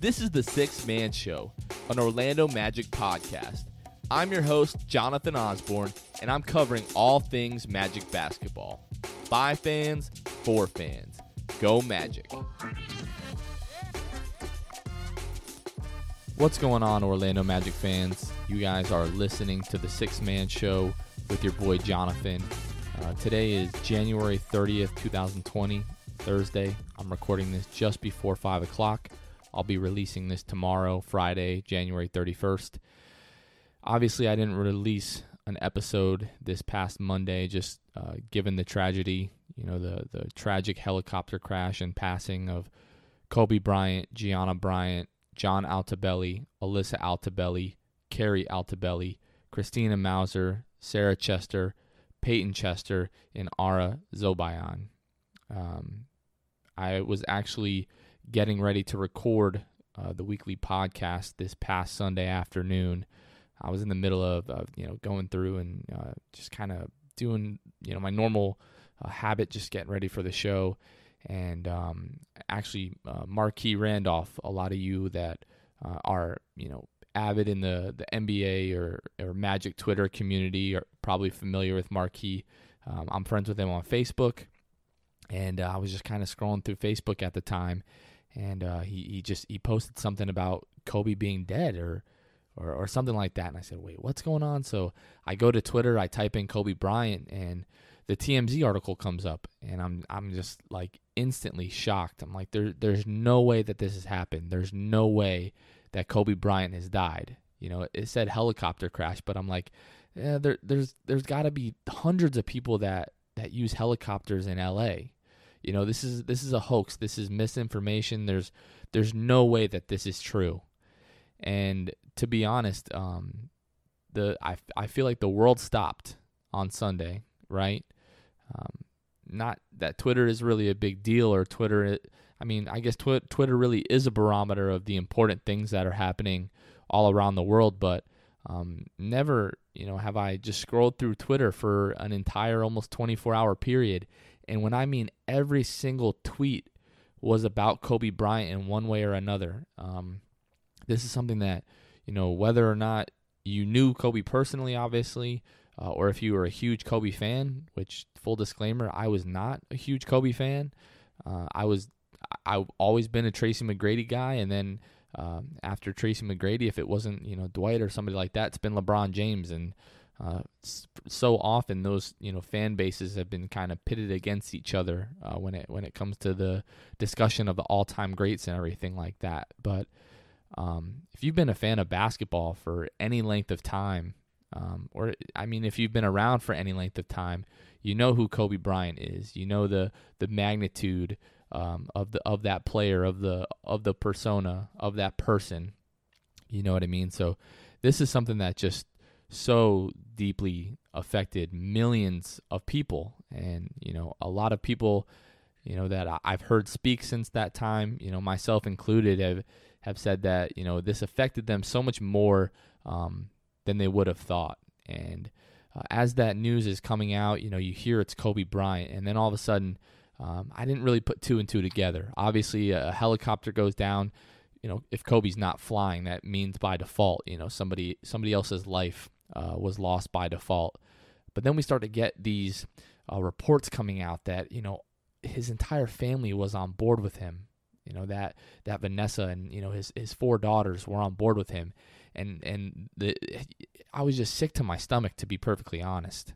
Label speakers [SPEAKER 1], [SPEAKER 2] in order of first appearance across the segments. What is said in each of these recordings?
[SPEAKER 1] This is the Sixth Man Show, an Orlando Magic podcast. I'm your host, Jonathan Osborne, and I'm covering all things Magic basketball. By fans, for fans. Go Magic. What's going on, Orlando Magic fans? You guys are listening to the Sixth Man Show with your boy Jonathan. Uh, today is January 30th, 2020, Thursday. I'm recording this just before 5 o'clock. I'll be releasing this tomorrow, Friday, January 31st. Obviously, I didn't release an episode this past Monday, just uh, given the tragedy, you know, the, the tragic helicopter crash and passing of Kobe Bryant, Gianna Bryant, John Altobelli, Alyssa Altobelli, Keri Altobelli, Christina Mauser, Sarah Chester, Peyton Chester, and Ara Zobayan. Um, I was actually getting ready to record uh, the weekly podcast this past Sunday afternoon. I was in the middle of, of you know going through and uh, just kind of doing you know my normal uh, habit, just getting ready for the show. And um, actually, uh, Marquis Randolph, a lot of you that uh, are you know avid in the the NBA or or Magic Twitter community are probably familiar with Marquis. Um, I'm friends with him on Facebook, and uh, I was just kind of scrolling through Facebook at the time, and uh, he he just he posted something about Kobe being dead or, or or something like that, and I said, wait, what's going on? So I go to Twitter, I type in Kobe Bryant, and the TMZ article comes up, and I'm I'm just like instantly shocked. I'm like, there there's no way that this has happened. There's no way that Kobe Bryant has died. You know, it said helicopter crash, but I'm like, yeah, there there's there's got to be hundreds of people that that use helicopters in LA you know, this is this is a hoax. This is misinformation. There's there's no way that this is true. And to be honest, um, the I, I feel like the world stopped on Sunday, right? Um, not that Twitter is really a big deal or Twitter. I mean, I guess tw- Twitter really is a barometer of the important things that are happening all around the world. But um, never, you know, have I just scrolled through Twitter for an entire almost 24 hour period and when I mean every single tweet was about Kobe Bryant in one way or another. Um, this is something that, you know, whether or not you knew Kobe personally, obviously, uh, or if you were a huge Kobe fan, which, full disclaimer, I was not a huge Kobe fan. Uh, I was, I've always been a Tracy McGrady guy. And then um, after Tracy McGrady, if it wasn't, you know, Dwight or somebody like that, it's been LeBron James. And, uh, so often those you know fan bases have been kind of pitted against each other uh, when it when it comes to the discussion of the all time greats and everything like that. But um, if you've been a fan of basketball for any length of time, um, or I mean, if you've been around for any length of time, you know who Kobe Bryant is. You know the the magnitude um, of the of that player, of the of the persona, of that person. You know what I mean? So this is something that just so deeply affected millions of people. And you know a lot of people you know that I've heard speak since that time you know myself included have have said that you know this affected them so much more um, than they would have thought. And uh, as that news is coming out you know you hear it's Kobe Bryant and then all of a sudden um, I didn't really put two and two together. Obviously a helicopter goes down you know if Kobe's not flying that means by default you know somebody somebody else's life uh, was lost by default. But then we start to get these uh, reports coming out that you know his entire family was on board with him. You know that that Vanessa and you know his his four daughters were on board with him, and and the I was just sick to my stomach to be perfectly honest.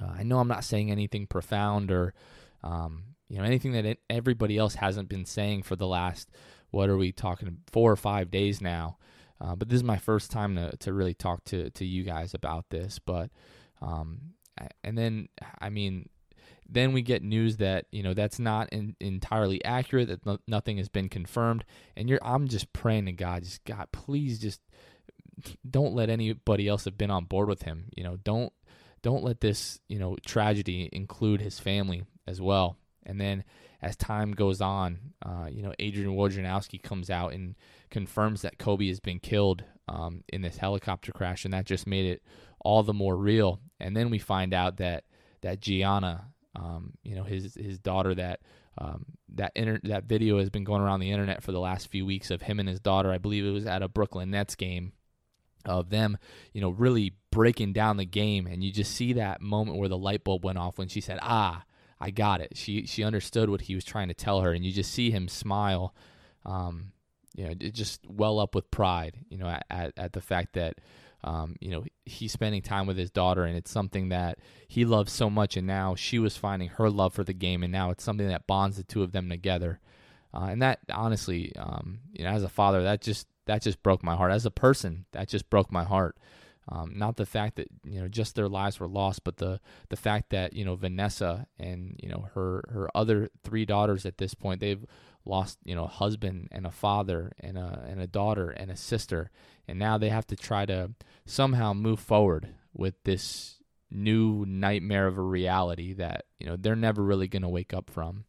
[SPEAKER 1] Uh, I know I'm not saying anything profound or um, you know anything that everybody else hasn't been saying for the last what are we talking four or five days now. Uh, but this is my first time to, to really talk to, to you guys about this. But, um, and then, I mean, then we get news that, you know, that's not in, entirely accurate, that no, nothing has been confirmed. And you're, I'm just praying to God, just God, please just don't let anybody else have been on board with him. You know, don't, don't let this, you know, tragedy include his family as well. And then as time goes on, uh, you know, Adrian Wojnarowski comes out and confirms that Kobe has been killed um, in this helicopter crash, and that just made it all the more real. And then we find out that that Gianna, um, you know, his his daughter that um, that inter- that video has been going around the internet for the last few weeks of him and his daughter. I believe it was at a Brooklyn Nets game of them, you know, really breaking down the game, and you just see that moment where the light bulb went off when she said, "Ah, I got it." She she understood what he was trying to tell her, and you just see him smile, um, you know, just well up with pride, you know, at at the fact that. Um, you know, he's spending time with his daughter, and it's something that he loves so much. And now she was finding her love for the game, and now it's something that bonds the two of them together. Uh, and that, honestly, um, you know, as a father, that just that just broke my heart. As a person, that just broke my heart. Um, not the fact that you know just their lives were lost, but the the fact that you know Vanessa and you know her her other three daughters at this point they've lost you know a husband and a father and a and a daughter and a sister, and now they have to try to somehow move forward with this new nightmare of a reality that you know they're never really going to wake up from.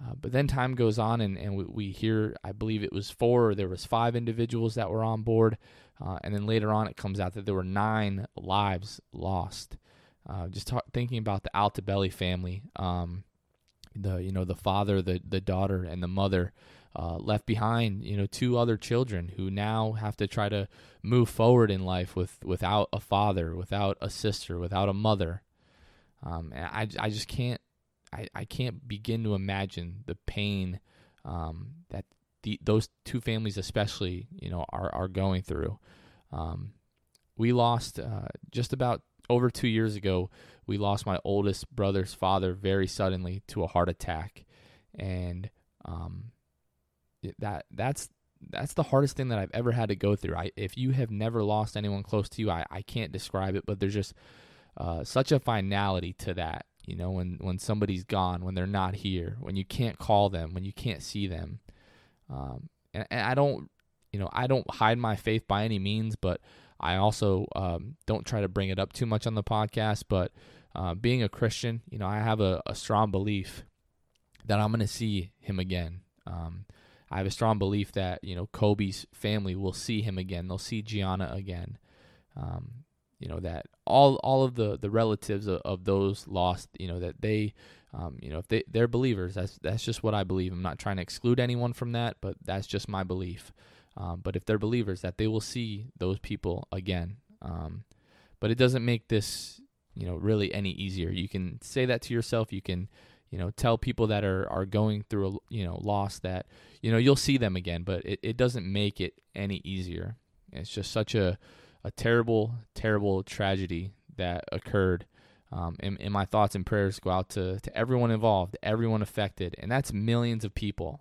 [SPEAKER 1] Uh, but then time goes on, and, and we, we, hear, I believe it was four, or there was five individuals that were on board, uh, and then later on it comes out that there were nine lives lost. Uh, just talk, thinking about the Altobelli family, um, the you know the father, the the daughter, and the mother uh, left behind, you know, two other children who now have to try to move forward in life with without a father, without a sister, without a mother. Um, and I I just can't I, I can't begin to imagine the pain um, that the, those two families, especially, you know, are are going through. Um, we lost uh, just about over two years ago. We lost my oldest brother's father very suddenly to a heart attack, and um, that that's that's the hardest thing that I've ever had to go through. I, if you have never lost anyone close to you, I, I can't describe it, but there's just uh, such a finality to that you know when when somebody's gone when they're not here when you can't call them when you can't see them um, and, and, i don't you know i don't hide my faith by any means but i also um, don't try to bring it up too much on the podcast but uh, being a christian you know i have a, a strong belief that i'm going to see him again. Um, i have a strong belief that you know kobe's family will see him again. They'll see gianna again. Um, you know that all all of the the relatives of, of those lost you know that they um, you know if they they're believers that's that's just what I believe. I'm not trying to exclude anyone from that but that's just my belief. Um, but if they're believers that they will see those people again. Um, but it doesn't make this you know really any easier. You can say that to yourself. You can you know tell people that are are going through a you know loss that you know you'll see them again but it, it doesn't make it any easier. It's just such a a terrible, terrible tragedy that occurred. Um, and, and, my thoughts and prayers go out to, to everyone involved, everyone affected, and that's millions of people.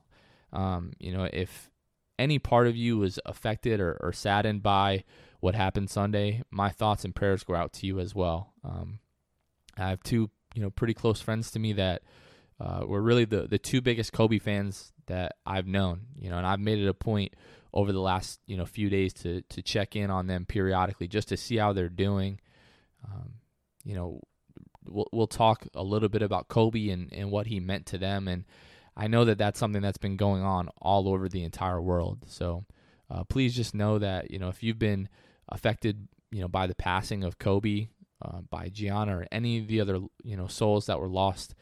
[SPEAKER 1] Um, you know, if any part of you was affected or, or, saddened by what happened Sunday, my thoughts and prayers go out to you as well. Um, I have two, you know, pretty close friends to me that uh, were really the the two biggest Kobe fans that I've known. You know, and I've made it a point over the last you know few days to to check in on them periodically just to see how they're doing. Um, you know, we'll we'll talk a little bit about Kobe and and what he meant to them, and I know that that's something that's been going on all over the entire world. So uh, please just know that you know if you've been affected you know by the passing of Kobe, uh, by Gianna or any of the other you know souls that were lost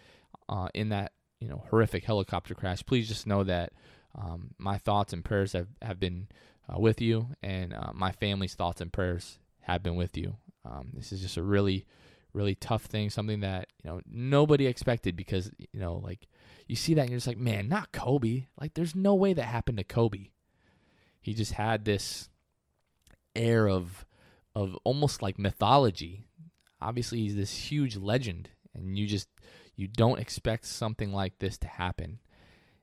[SPEAKER 1] uh, in that you know horrific helicopter crash, please just know that um, my thoughts and prayers have, have been uh, with you, and uh, my family's thoughts and prayers have been with you. Um, this is just a really, really tough thing, something that you know nobody expected because you know like you see that and you're just like, man, not Kobe. Like there's no way that happened to Kobe. He just had this air of of almost like mythology. Obviously, he's this huge legend, and you just you don't expect something like this to happen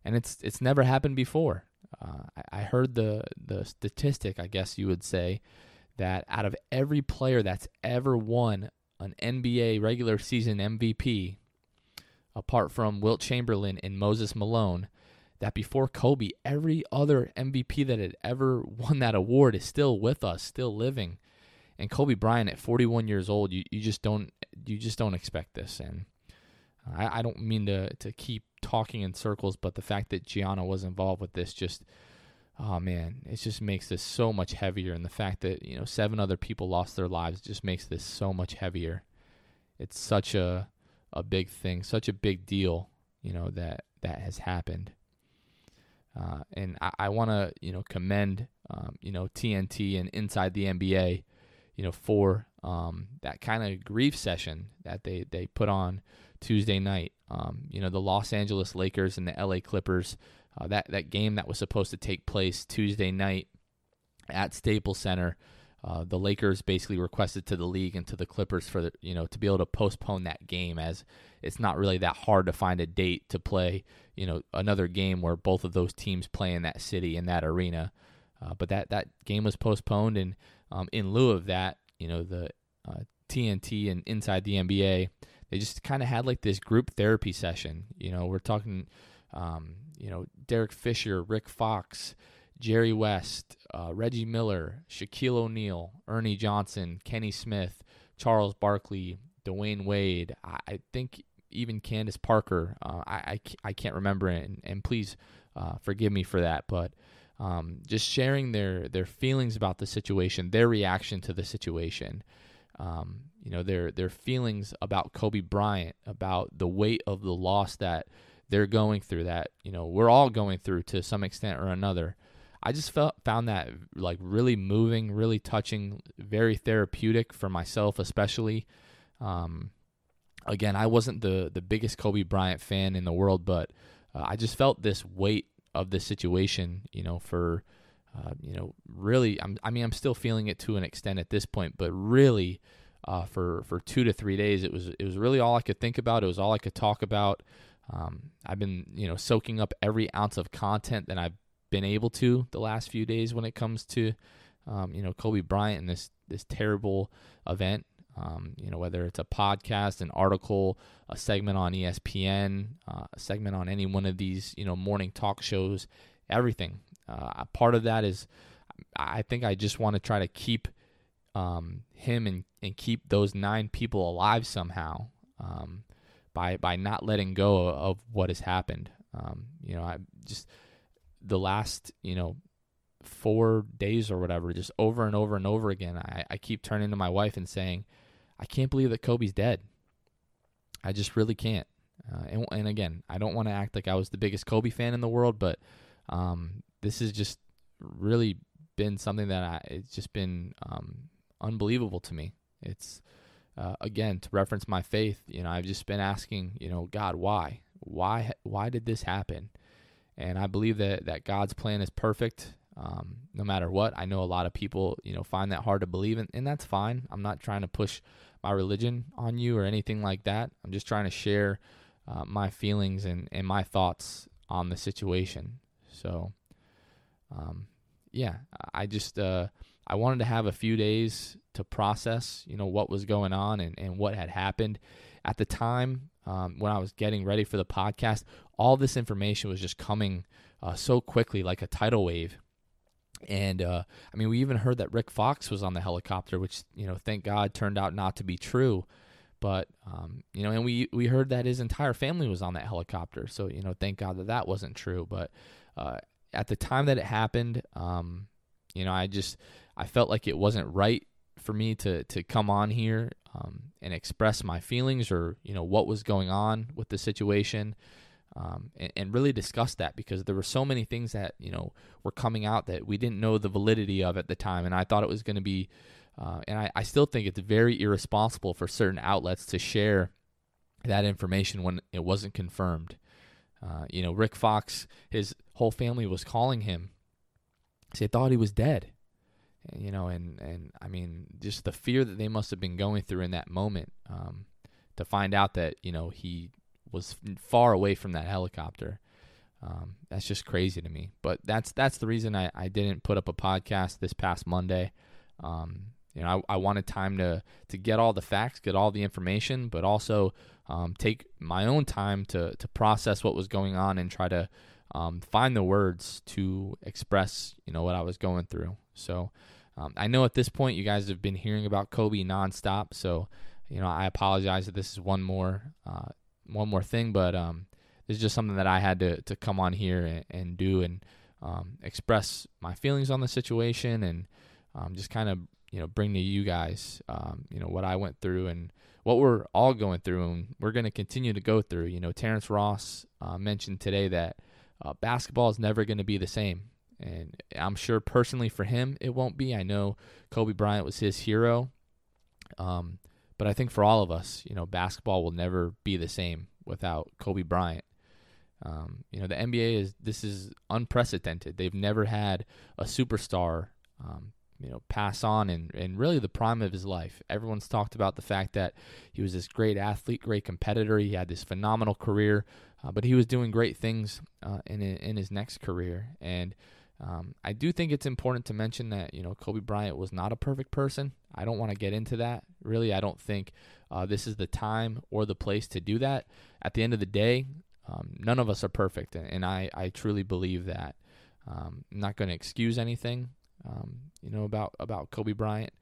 [SPEAKER 1] and it's it's never happened before. Uh, I, I heard the the statistic, I guess you would say, that out of every player that's ever won an NBA regular season MVP, apart from Wilt Chamberlain and Moses Malone, that before Kobe, every other MVP that had ever won that award is still with us, still living. And Kobe Bryant at 41 years old, you, you just don't you just don't expect this. And I, I don't mean to to keep talking in circles, but the fact that Gianna was involved with this just oh man, it just makes this so much heavier. And the fact that, you know, seven other people lost their lives just makes this so much heavier. It's such a a big thing, such a big deal, you know, that that has happened. Uh, and I, I want to, you know, commend, um, you know, TNT and Inside the NBA, you know, for um, that kind of grief session that they, they put on Tuesday night. Um, you know, the Los Angeles Lakers and the LA Clippers, uh, that, that game that was supposed to take place Tuesday night at Staples Center, uh, the Lakers basically requested to the league and to the Clippers for the, you know to be able to postpone that game as it's not really that hard to find a date to play you know another game where both of those teams play in that city in that arena. Uh, but that that game was postponed, and um, in lieu of that, you know the uh, TNT and inside the NBA, they just kind of had like this group therapy session. You know, we're talking, um, you know, Derek Fisher, Rick Fox. Jerry West, uh, Reggie Miller, Shaquille O'Neal, Ernie Johnson, Kenny Smith, Charles Barkley, Dwyane Wade. I, I think even Candace Parker. Uh, I, I, I, can't remember, and, and please uh, forgive me for that. But um, just sharing their their feelings about the situation, their reaction to the situation. Um, you know their their feelings about Kobe Bryant, about the weight of the loss that they're going through, that you know we're all going through to some extent or another. I just felt found that like really moving, really touching, very therapeutic for myself, especially. Um, again, I wasn't the the biggest Kobe Bryant fan in the world, but uh, I just felt this weight of the situation. You know, for uh, you know, really, I'm, I mean, I'm still feeling it to an extent at this point, but really, uh, for for two to three days, it was it was really all I could think about. It was all I could talk about. Um, I've been you know soaking up every ounce of content that I've been able to the last few days when it comes to um, you know Kobe Bryant and this this terrible event. Um, you know whether it's a podcast, an article, a segment on ESPN, uh, a segment on any one of these you know morning talk shows, everything. Uh, part of that is I think I just want to try to keep um, him and, and keep those nine people alive somehow um, by by not letting go of what has happened. Um, you know, I just the last, you know, four days or whatever, just over and over and over again, I, I keep turning to my wife and saying, I can't believe that Kobe's dead. I just really can't. Uh, and, and again, I don't want to act like I was the biggest Kobe fan in the world, but um, this has just really been something that I, it's just been um, unbelievable to me. It's uh, again to reference my faith. You know, I've just been asking, you know, God, why, why, why did this happen? and I believe that that God's plan is perfect. Um, no matter what, I know a lot of people, you know, find that hard to believe, and, and that's fine. I'm not trying to push my religion on you or anything like that. I'm just trying to share uh, my feelings and, and my thoughts on the situation. So, um, yeah, I just uh, I wanted to have a few days to process, you know, what was going on and, and what had happened. At the time, um, when I was getting ready for the podcast, all this information was just coming uh, so quickly, like a tidal wave. And uh, I mean, we even heard that Rick Fox was on the helicopter, which you know, thank God, turned out not to be true. But um, you know, and we we heard that his entire family was on that helicopter. So you know, thank God that that wasn't true. But uh, at the time that it happened, um, you know, I just I felt like it wasn't right for me to to come on here um, and express my feelings or you know what was going on with the situation um, and, and, really discuss that because there were so many things that you know were coming out that we didn't know the validity of at the time and i thought it was going to be uh, and I, I still think it's very irresponsible for certain outlets to share that information when it wasn't confirmed. Uh, you know rick fox his whole family was calling him they thought he was dead you know, and and I mean, just the fear that they must have been going through in that moment um, to find out that you know he was far away from that helicopter. Um, that's just crazy to me. But that's that's the reason I, I didn't put up a podcast this past Monday. Um, you know, I, I wanted time to to get all the facts, get all the information, but also um, take my own time to to process what was going on and try to um, find the words to express you know what I was going through. So um, I know at this point you guys have been hearing about Kobe nonstop, so you know I apologize that this is one more uh, one more thing, but um, this is just something that I had to to come on here and, and do and um, express my feelings on the situation and um, just kind of you know bring to you guys um, you know what I went through and what we're all going through and we're going to continue to go through. You know, Terrence Ross uh, mentioned today that uh, basketball is never going to be the same. And I'm sure personally for him, it won't be. I know Kobe Bryant was his hero. Um, but I think for all of us, you know, basketball will never be the same without Kobe Bryant. Um, you know, the NBA is this is unprecedented. They've never had a superstar, um, you know, pass on and, in really the prime of his life. Everyone's talked about the fact that he was this great athlete, great competitor. He had this phenomenal career, uh, but he was doing great things uh, in in his next career. And um, I do think it's important to mention that you know Kobe Bryant was not a perfect person. I don't want to get into that. Really, I don't think uh, this is the time or the place to do that. At the end of the day, um, none of us are perfect, and, and I, I truly believe that. Um, I'm not going to excuse anything, um, you know, about about Kobe Bryant,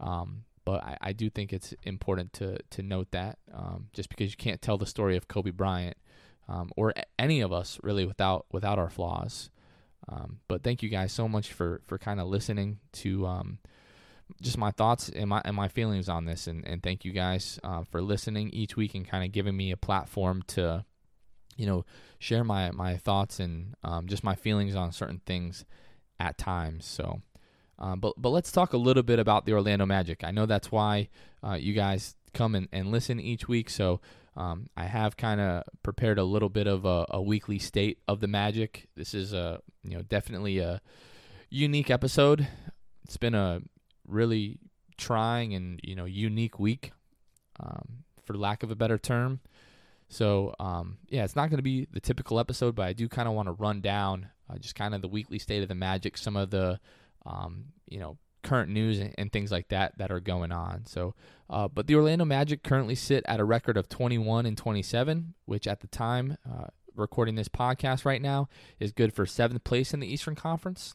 [SPEAKER 1] um, but I, I, do think it's important to to note that um, just because you can't tell the story of Kobe Bryant um, or any of us really without without our flaws. but thank you guys so much for for kind of listening to just my thoughts and my and my feelings on this, and, and thank you guys uh, for listening each week and kind of giving me a platform to, you know, share my my thoughts and um, just my feelings on certain things at times. So, um, but but let's talk a little bit about the Orlando Magic. I know that's why uh, you guys come and, and listen each week. So um, I have kind of prepared a little bit of a, a, weekly state of the Magic. This is a you know definitely a unique episode. It's been a really trying and you know unique week, um, for lack of a better term. So um, yeah, it's not going to be the typical episode, but I do kind of want to run down uh, just kind of the weekly state of the Magic, some of the um, you know current news and, things like that that are going on. So, uh, but the Orlando Magic currently sit at a record of 21 and 27, which at the time uh, recording this podcast right now is good for seventh place in the Eastern Conference.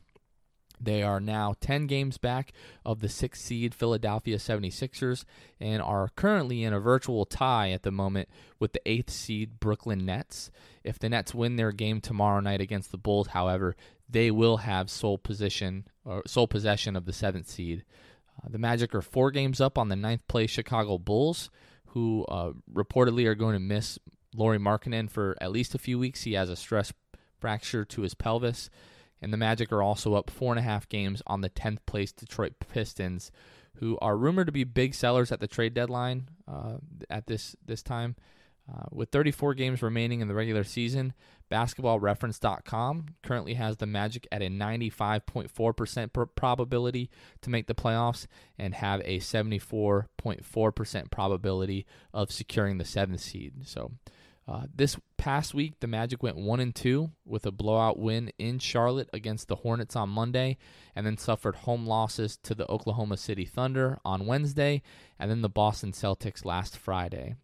[SPEAKER 1] They are now 10 games back of the sixth seed Philadelphia 76ers and are currently in a virtual tie at the moment with the eighth seed Brooklyn Nets. If the Nets win their game tomorrow night against the Bulls, however, they will have sole position or sole possession of the seventh seed. Uh, the Magic are four games up on the ninth place Chicago Bulls, who uh, reportedly are going to miss Lauri Markkanen for at least a few weeks. He has a stress fracture to his pelvis and the Magic are also up four and a half games on the 10th place Detroit Pistons, who are rumored to be big sellers at the trade deadline uh, at this this time. Uh, with 34 games remaining in the regular season, basketballreference.com currently has the Magic at a 95.4% probability to make the playoffs and have a 74.4% probability of securing the seventh seed. So, uh, this past week, the Magic went one and two with a blowout win in Charlotte against the Hornets on Monday, and then suffered home losses to the Oklahoma City Thunder on Wednesday, and then the Boston Celtics last Friday.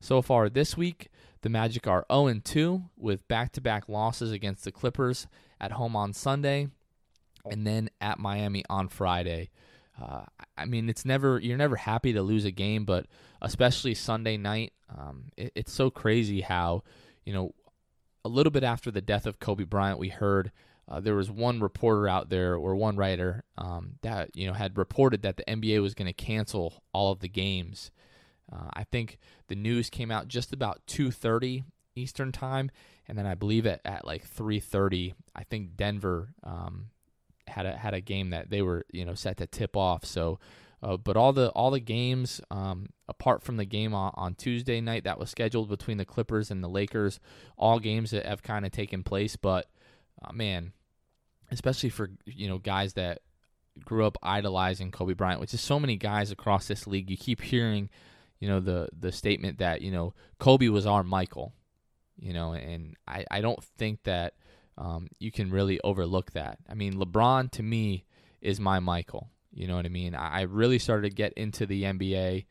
[SPEAKER 1] So far this week, the Magic are 0 and 2 with back-to-back losses against the Clippers at home on Sunday, and then at Miami on Friday. Uh, I mean, it's never you're never happy to lose a game, but especially Sunday night, um, it, it's so crazy how you know a little bit after the death of Kobe Bryant, we heard uh, there was one reporter out there or one writer um, that you know had reported that the NBA was going to cancel all of the games. Uh, I think the news came out just about 2:30 Eastern time, and then I believe at, at like 3:30, I think Denver um, had a had a game that they were you know set to tip off. So, uh, but all the all the games um, apart from the game on, on, Tuesday night that was scheduled between the Clippers and the Lakers, all games that have kind of taken place. But uh, man, especially for you know guys that grew up idolizing Kobe Bryant, which is so many guys across this league. You keep hearing, you know, the the statement that you know Kobe was our Michael, you know, and I I don't think that um, you can really overlook that. I mean, LeBron to me is my Michael. You know what I mean? I really started to get into the NBA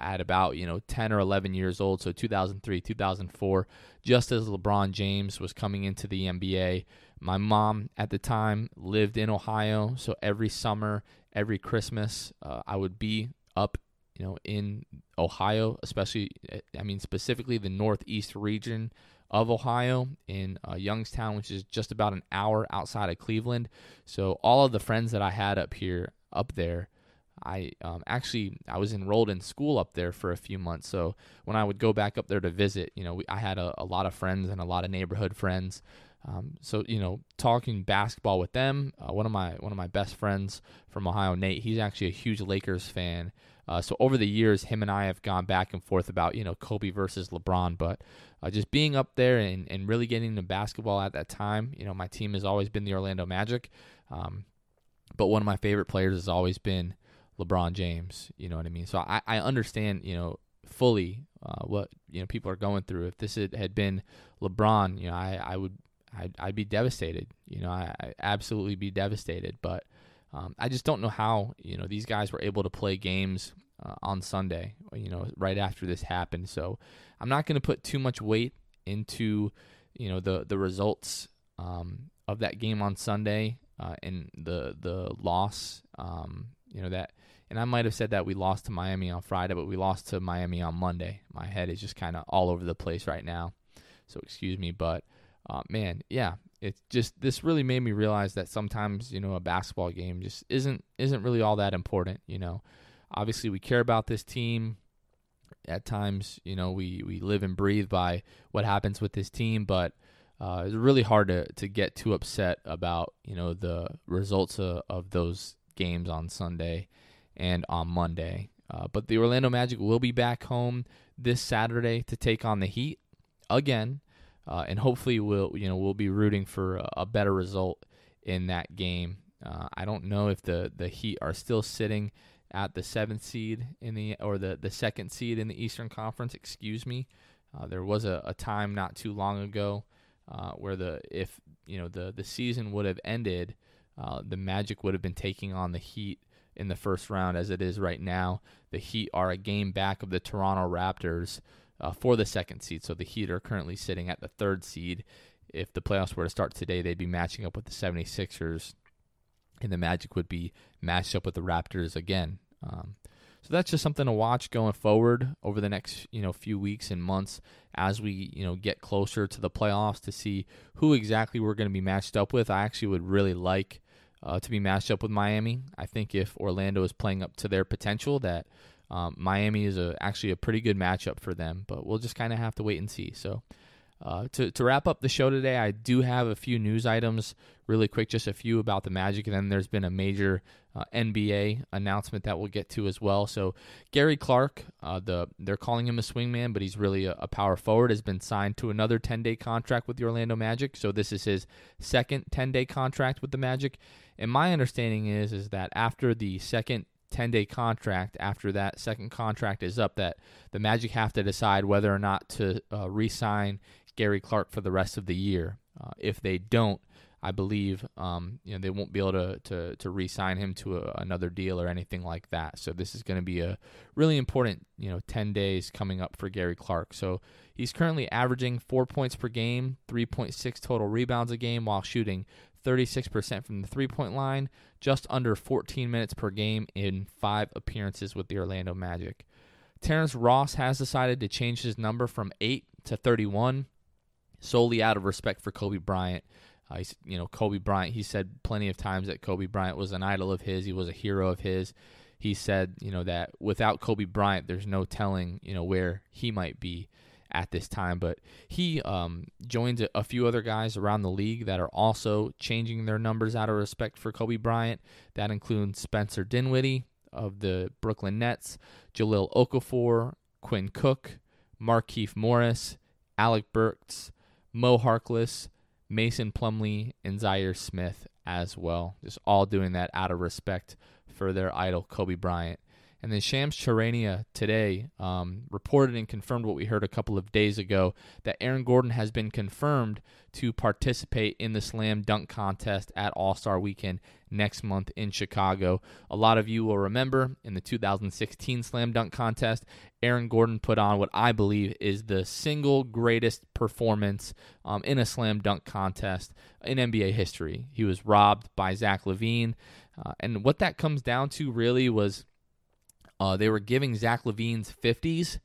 [SPEAKER 1] at about you know 10 or 11 years old so 2003 2004 just as lebron james was coming into the nba my mom at the time lived in ohio so every summer every christmas uh, i would be up you know in ohio especially i mean specifically the northeast region of Ohio in uh, Youngstown, which is just about an hour outside of Cleveland. So all of the friends that I had up here, up there, I um, actually I was enrolled in school up there for a few months. So when I would go back up there to visit, you know, we, I had a, a, lot of friends and a lot of neighborhood friends. Um, so you know, talking basketball with them, uh, one of my one of my best friends from Ohio, Nate, he's actually a huge Lakers fan. Uh, so over the years, him and I have gone back and forth about you know Kobe versus LeBron, but uh, just being up there and, and really getting into basketball at that time, you know, my team has always been the Orlando Magic, um, but one of my favorite players has always been LeBron James. You know what I mean? So I, I understand you know fully uh, what you know people are going through. If this had, been LeBron, you know, I, I would I'd, I'd be devastated. You know, I, I absolutely be devastated, but um, I just don't know how you know these guys were able to play games uh, on Sunday. You know, right after this happened. So I'm not going to put too much weight into you know the the results um, of that game on Sunday uh, and the the loss. Um, you know that, and I might have said that we lost to Miami on Friday, but we lost to Miami on Monday. My head is just kind of all over the place right now, so excuse me. But uh, man, yeah, it's just this really made me realize that sometimes you know a basketball game just isn't isn't really all that important. You know, obviously we care about this team. At times, you know, we we live and breathe by what happens with this team, but uh, it's really hard to to get too upset about you know the results of, of those games on Sunday and on Monday. Uh, but the Orlando Magic will be back home this Saturday to take on the Heat again uh, and hopefully we'll you know we'll be rooting for a, better result in that game. Uh, I don't know if the the Heat are still sitting at the seventh seed in the or the the second seed in the Eastern Conference. Excuse me. Uh, there was a, a, time not too long ago uh, where the if you know the the season would have ended, uh, the Magic would have been taking on the Heat in the first round. As it is right now, the Heat are a game back of the Toronto Raptors uh, for the second seed. So the Heat are currently sitting at the third seed. If the playoffs were to start today, they'd be matching up with the 76ers, and the Magic would be matched up with the Raptors again. Um, so that's just something to watch going forward over the next you know few weeks and months as we you know get closer to the playoffs to see who exactly we're going to be matched up with. I actually would really like uh, to be matched up with Miami. I think if Orlando is playing up to their potential, that um, Miami is a, actually a pretty good matchup for them, but we'll just kind of have to wait and see. So, uh, to, to wrap up the show today, I do have a few news items really quick, just a few about the Magic, and then there's been a major uh, NBA announcement that we'll get to as well. So, Gary Clark, uh, the they're calling him a swingman, but he's really a, a power forward, has been signed to another 10 day contract with the Orlando Magic. So, this is his second 10 day contract with the Magic. And my understanding is is that after the second 10 day contract after that second contract is up that the Magic have to decide whether or not to uh, re sign Gary Clark for the rest of the year. Uh, if they don't, I believe um, you know they won't be able to to, to re-sign him to a, another deal or anything like that. So this is going to be a really important you know 10 days coming up for Gary Clark. So he's currently averaging four points per game, 3.6 total rebounds a game, while shooting 36% from the three point line, just under 14 minutes per game in five appearances with the Orlando Magic. Terrence Ross has decided to change his number from 8 to 31 solely out of respect for Kobe Bryant. Uh, you know, Kobe Bryant, he said plenty of times that Kobe Bryant was an idol of his, he was a hero of his. He said, you know, that without Kobe Bryant, there's no telling, you know, where he might be at this time. But he um, joins a, few other guys around the league that are also changing their numbers out of respect for Kobe Bryant. That includes Spencer Dinwiddie of the Brooklyn Nets, Jahlil Okafor, Quinn Cook, Markieff Morris, Alec Burks, Mo Harkless, Mason Plumlee, and Zhaire Smith as well. Just all doing that out of respect for their idol, Kobe Bryant. And then Shams Charania today um, reported and confirmed what we heard a couple of days ago that Aaron Gordon has been confirmed to participate in the slam dunk contest at All Star Weekend next month in Chicago. A lot of you will remember in the 2016 slam dunk contest, Aaron Gordon put on what I believe is the single greatest performance um, in a slam dunk contest in NBA history. He was robbed by Zach LaVine. Uh, and what that comes down to really was uh, they were giving Zach LaVine's 50s,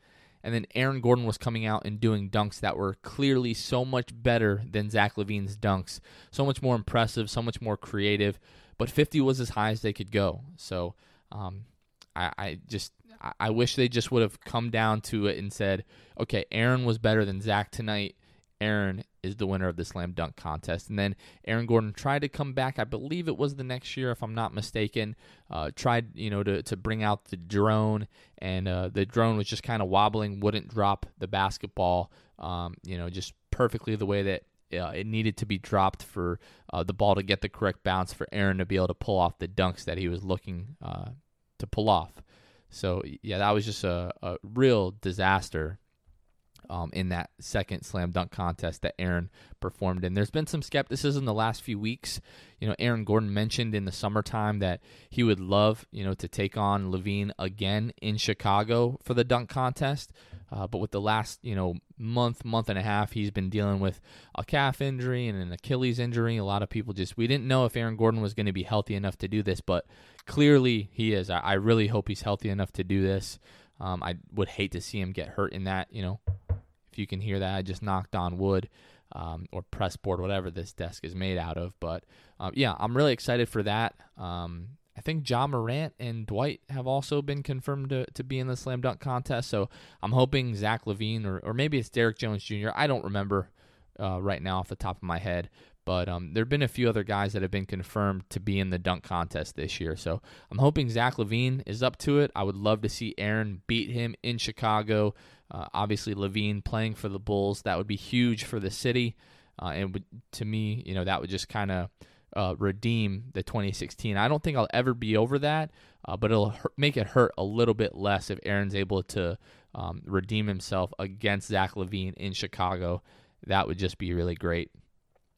[SPEAKER 1] and then Aaron Gordon was coming out and doing dunks that were clearly so much better than Zach LaVine's dunks. So much more impressive, so much more creative. But 50 was as high as they could go. So, um, I, I just I wish they just would have come down to it and said, okay, Aaron was better than Zach tonight. Aaron is the winner of the slam dunk contest. And then Aaron Gordon tried to come back. I believe it was the next year, if I'm not mistaken. Uh, tried, you know, to, to bring out the drone, and uh, the drone was just kind of wobbling, wouldn't drop the basketball, um, you know, just perfectly the way that uh, it needed to be dropped for uh, the ball to get the correct bounce for Aaron to be able to pull off the dunks that he was looking uh, to pull off. So yeah, that was just a, a real disaster um, in that second slam dunk contest that Aaron performed in. There's been some skepticism the last few weeks. You know, Aaron Gordon mentioned in the summertime that he would love, you know, to take on LaVine again in Chicago for the dunk contest. Uh, but with the last, you know, month, month and a half, he's been dealing with a calf injury and an Achilles injury. A lot of people just, we didn't know if Aaron Gordon was going to be healthy enough to do this, but clearly he is. I, I really hope he's healthy enough to do this. Um, I would hate to see him get hurt in that, you know, if you can hear that, I just knocked on wood um, or press board, whatever this desk is made out of. But uh, yeah, I'm really excited for that. Um, I think John Morant and Dwight have also been confirmed to, to be in the slam dunk contest. So I'm hoping Zach LaVine or, or maybe it's Derrick Jones Jr. I don't remember uh, right now off the top of my head. But um, there have been a few other guys that have been confirmed to be in the dunk contest this year. So I'm hoping Zach LaVine is up to it. I would love to see Aaron beat him in Chicago. Uh, obviously, LaVine playing for the Bulls, that would be huge for the city. Uh, and would, to me, you know, that would just kind of uh, redeem the 2016. I don't think I'll ever be over that, uh, but it'll hurt, make it hurt a little bit less if Aaron's able to um, redeem himself against Zach LaVine in Chicago. That would just be really great.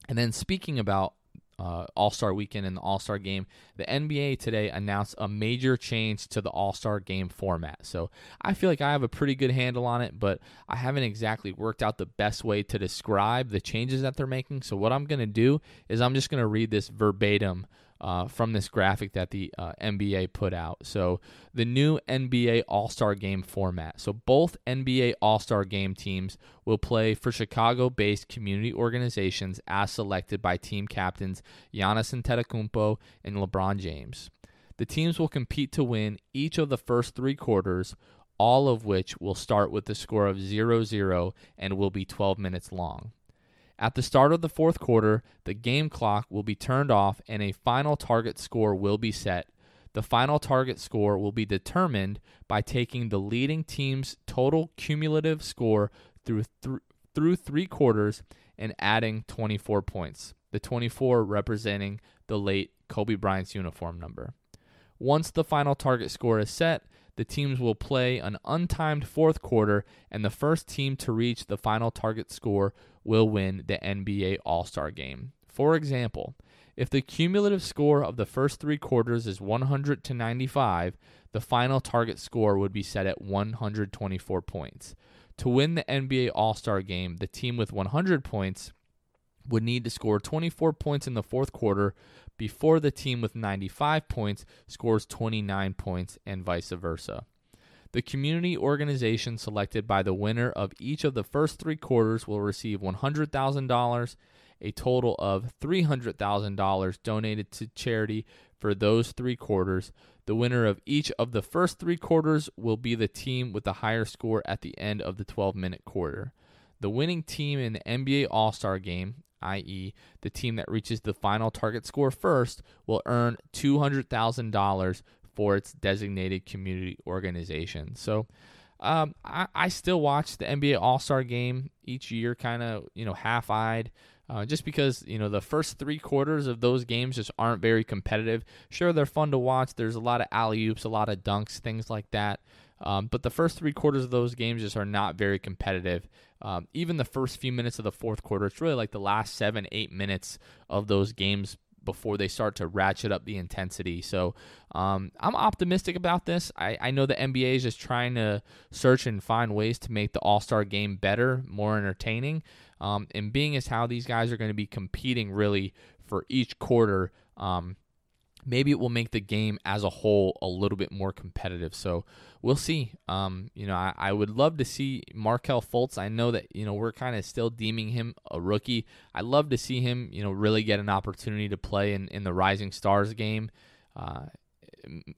[SPEAKER 1] And then speaking about uh, All Star Weekend and the All Star Game, the NBA today announced a major change to the All Star Game format. So I feel like I have a pretty good handle on it, but I haven't exactly worked out the best way to describe the changes that they're making. So what I'm going to do is I'm just going to read this verbatim uh, from this graphic that the uh, NBA put out. So, the new NBA All Star Game format. So, both NBA All Star Game teams will play for Chicago based community organizations as selected by team captains Giannis Antetokounmpo and LeBron James. The teams will compete to win each of the first three quarters, all of which will start with the score of 0 0 and will be 12 minutes long. At the start of the fourth quarter, the game clock will be turned off and a final target score will be set. The final target score will be determined by taking the leading team's total cumulative score through th- through 3 quarters and adding 24 points. The 24 representing the late Kobe Bryant's uniform number. Once the final target score is set, the teams will play an untimed fourth quarter, and the first team to reach the final target score will win the NBA All Star game. For example, if the cumulative score of the first three quarters is 100 to 95, the final target score would be set at 124 points. To win the NBA All Star game, the team with 100 points would need to score 24 points in the fourth quarter before the team with 95 points scores 29 points, and vice versa. The community organization selected by the winner of each of the first three quarters will receive $100,000, a total of $300,000 donated to charity for those three quarters. The winner of each of the first three quarters will be the team with the higher score at the end of the 12 minute quarter. The winning team in the NBA All Star game, i.e., the team that reaches the final target score first, will earn $200,000 for its designated community organization. So um, I, I, still watch the NBA All Star game each year, kind of you know half eyed. Uh, just because you know the first three quarters of those games just aren't very competitive. Sure, they're fun to watch. There's a lot of alley oops, a lot of dunks, things like that. Um, but the first three quarters of those games just are not very competitive. Um, even the first few minutes of the fourth quarter, it's really like the last seven, eight minutes of those games before they start to ratchet up the intensity. So um, I'm optimistic about this. I, I know the NBA is just trying to search and find ways to make the All Star game better, more entertaining. Um, and being as how these guys are going to be competing really for each quarter, um, maybe it will make the game as a whole a little bit more competitive. So we'll see. Um, you know, I, I, would love to see Markelle Fultz. I know that you know we're kind of still deeming him a rookie. I'd love to see him, you know, really get an opportunity to play in, in the Rising Stars game. Uh,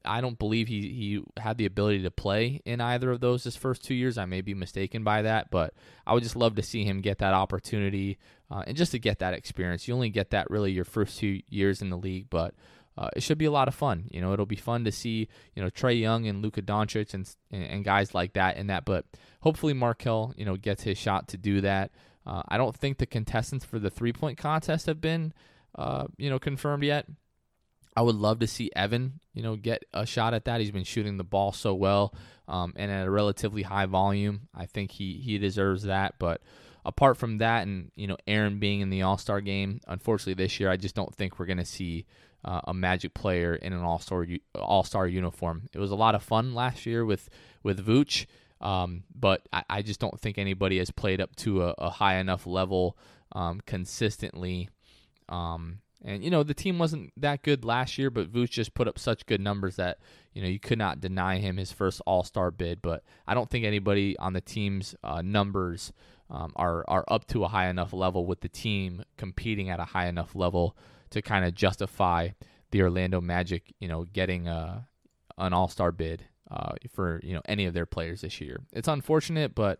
[SPEAKER 1] I don't believe he he had the ability to play in either of those his first two years. I may be mistaken by that, but I would just love to see him get that opportunity uh, and just to get that experience. You only get that really your first two years in the league, but uh, it should be a lot of fun. You know, it'll be fun to see you know Trae Young and Luka Doncic and and guys like that in that. But hopefully Markelle you know gets his shot to do that. Uh, I don't think the contestants for the three point contest have been uh, you know confirmed yet. I would love to see Evan, you know, get a shot at that. He's been shooting the ball so well um, and at a relatively high volume. I think he he deserves that. But apart from that, and you know, Aaron being in the All Star game, unfortunately this year, I just don't think we're going to see uh, a Magic player in an All Star All Star uniform. It was a lot of fun last year with with Vooch, um, but I, I, just don't think anybody has played up to a, a high enough level um, consistently. Um, and you know the team wasn't that good last year, but Vooch just put up such good numbers that you know you could not deny him his first All Star bid. But I don't think anybody on the team's uh, numbers um, are are up to a high enough level with the team competing at a high enough level to kind of justify the Orlando Magic, you know, getting a uh, an All Star bid uh, for you know any of their players this year. It's unfortunate, but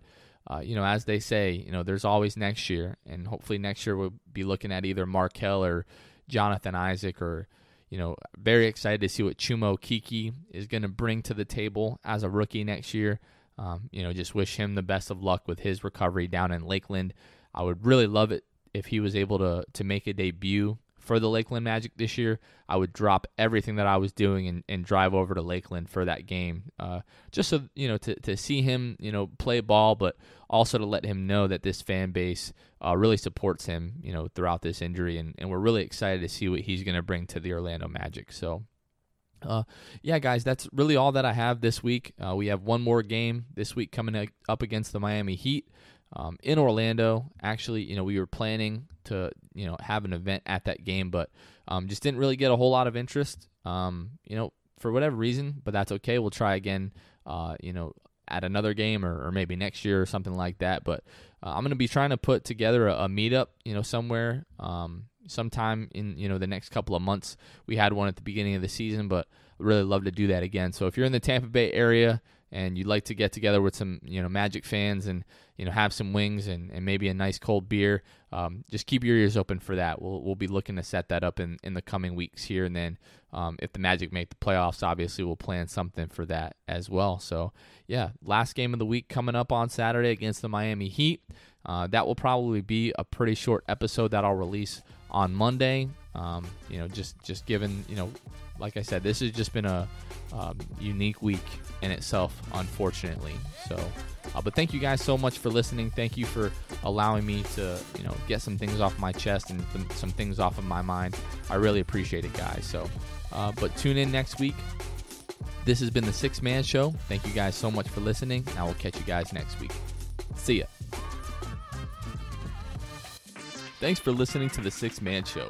[SPEAKER 1] uh, you know, as they say, you know, there's always next year, and hopefully next year we'll be looking at either Markelle or Jonathan Isaac or you know, very excited to see what Chuma Okeke is going to bring to the table as a rookie next year. Um, you know, just wish him the best of luck with his recovery down in Lakeland. I would really love it if he was able to to make a debut for the Lakeland Magic this year, I would drop everything that I was doing and, and drive over to Lakeland for that game, uh, just so you know to to see him you know play ball, but also to let him know that this fan base uh, really supports him you know throughout this injury, and, and we're really excited to see what he's going to bring to the Orlando Magic. So. Uh, yeah, guys, that's really all that I have this week. Uh, we have one more game this week coming up against the Miami Heat um, in Orlando. Actually, you know, we were planning to you know have an event at that game, but um, just didn't really get a whole lot of interest. Um, you know, for whatever reason, but that's okay. We'll try again. Uh, you know, at another game or, or, maybe next year or something like that. But uh, I'm going to be trying to put together a, a meetup, you know, somewhere, um, sometime in you know the next couple of months. We had one at the beginning of the season, but really love to do that again. So if you're in the Tampa Bay area and you'd like to get together with some you know Magic fans and you know have some wings and, and maybe a nice cold beer, um, just keep your ears open for that. We'll we'll be looking to set that up in, in the coming weeks here, and then um, if the Magic make the playoffs, obviously we'll plan something for that as well. So yeah, last game of the week coming up on Saturday against the Miami Heat. Uh, that will probably be a pretty short episode that I'll release on Monday. Um, you know, just just given you know, like I said, this has just been a um, unique week in itself, unfortunately. So, uh, but thank you guys so much for listening. Thank you for allowing me to you know get some things off my chest and some things off of my mind. I really appreciate it, guys. So, uh, but tune in next week. This has been the Sixth Man Show. Thank you guys so much for listening. I will catch you guys next week. See ya. Thanks for listening to The Sixth Man Show.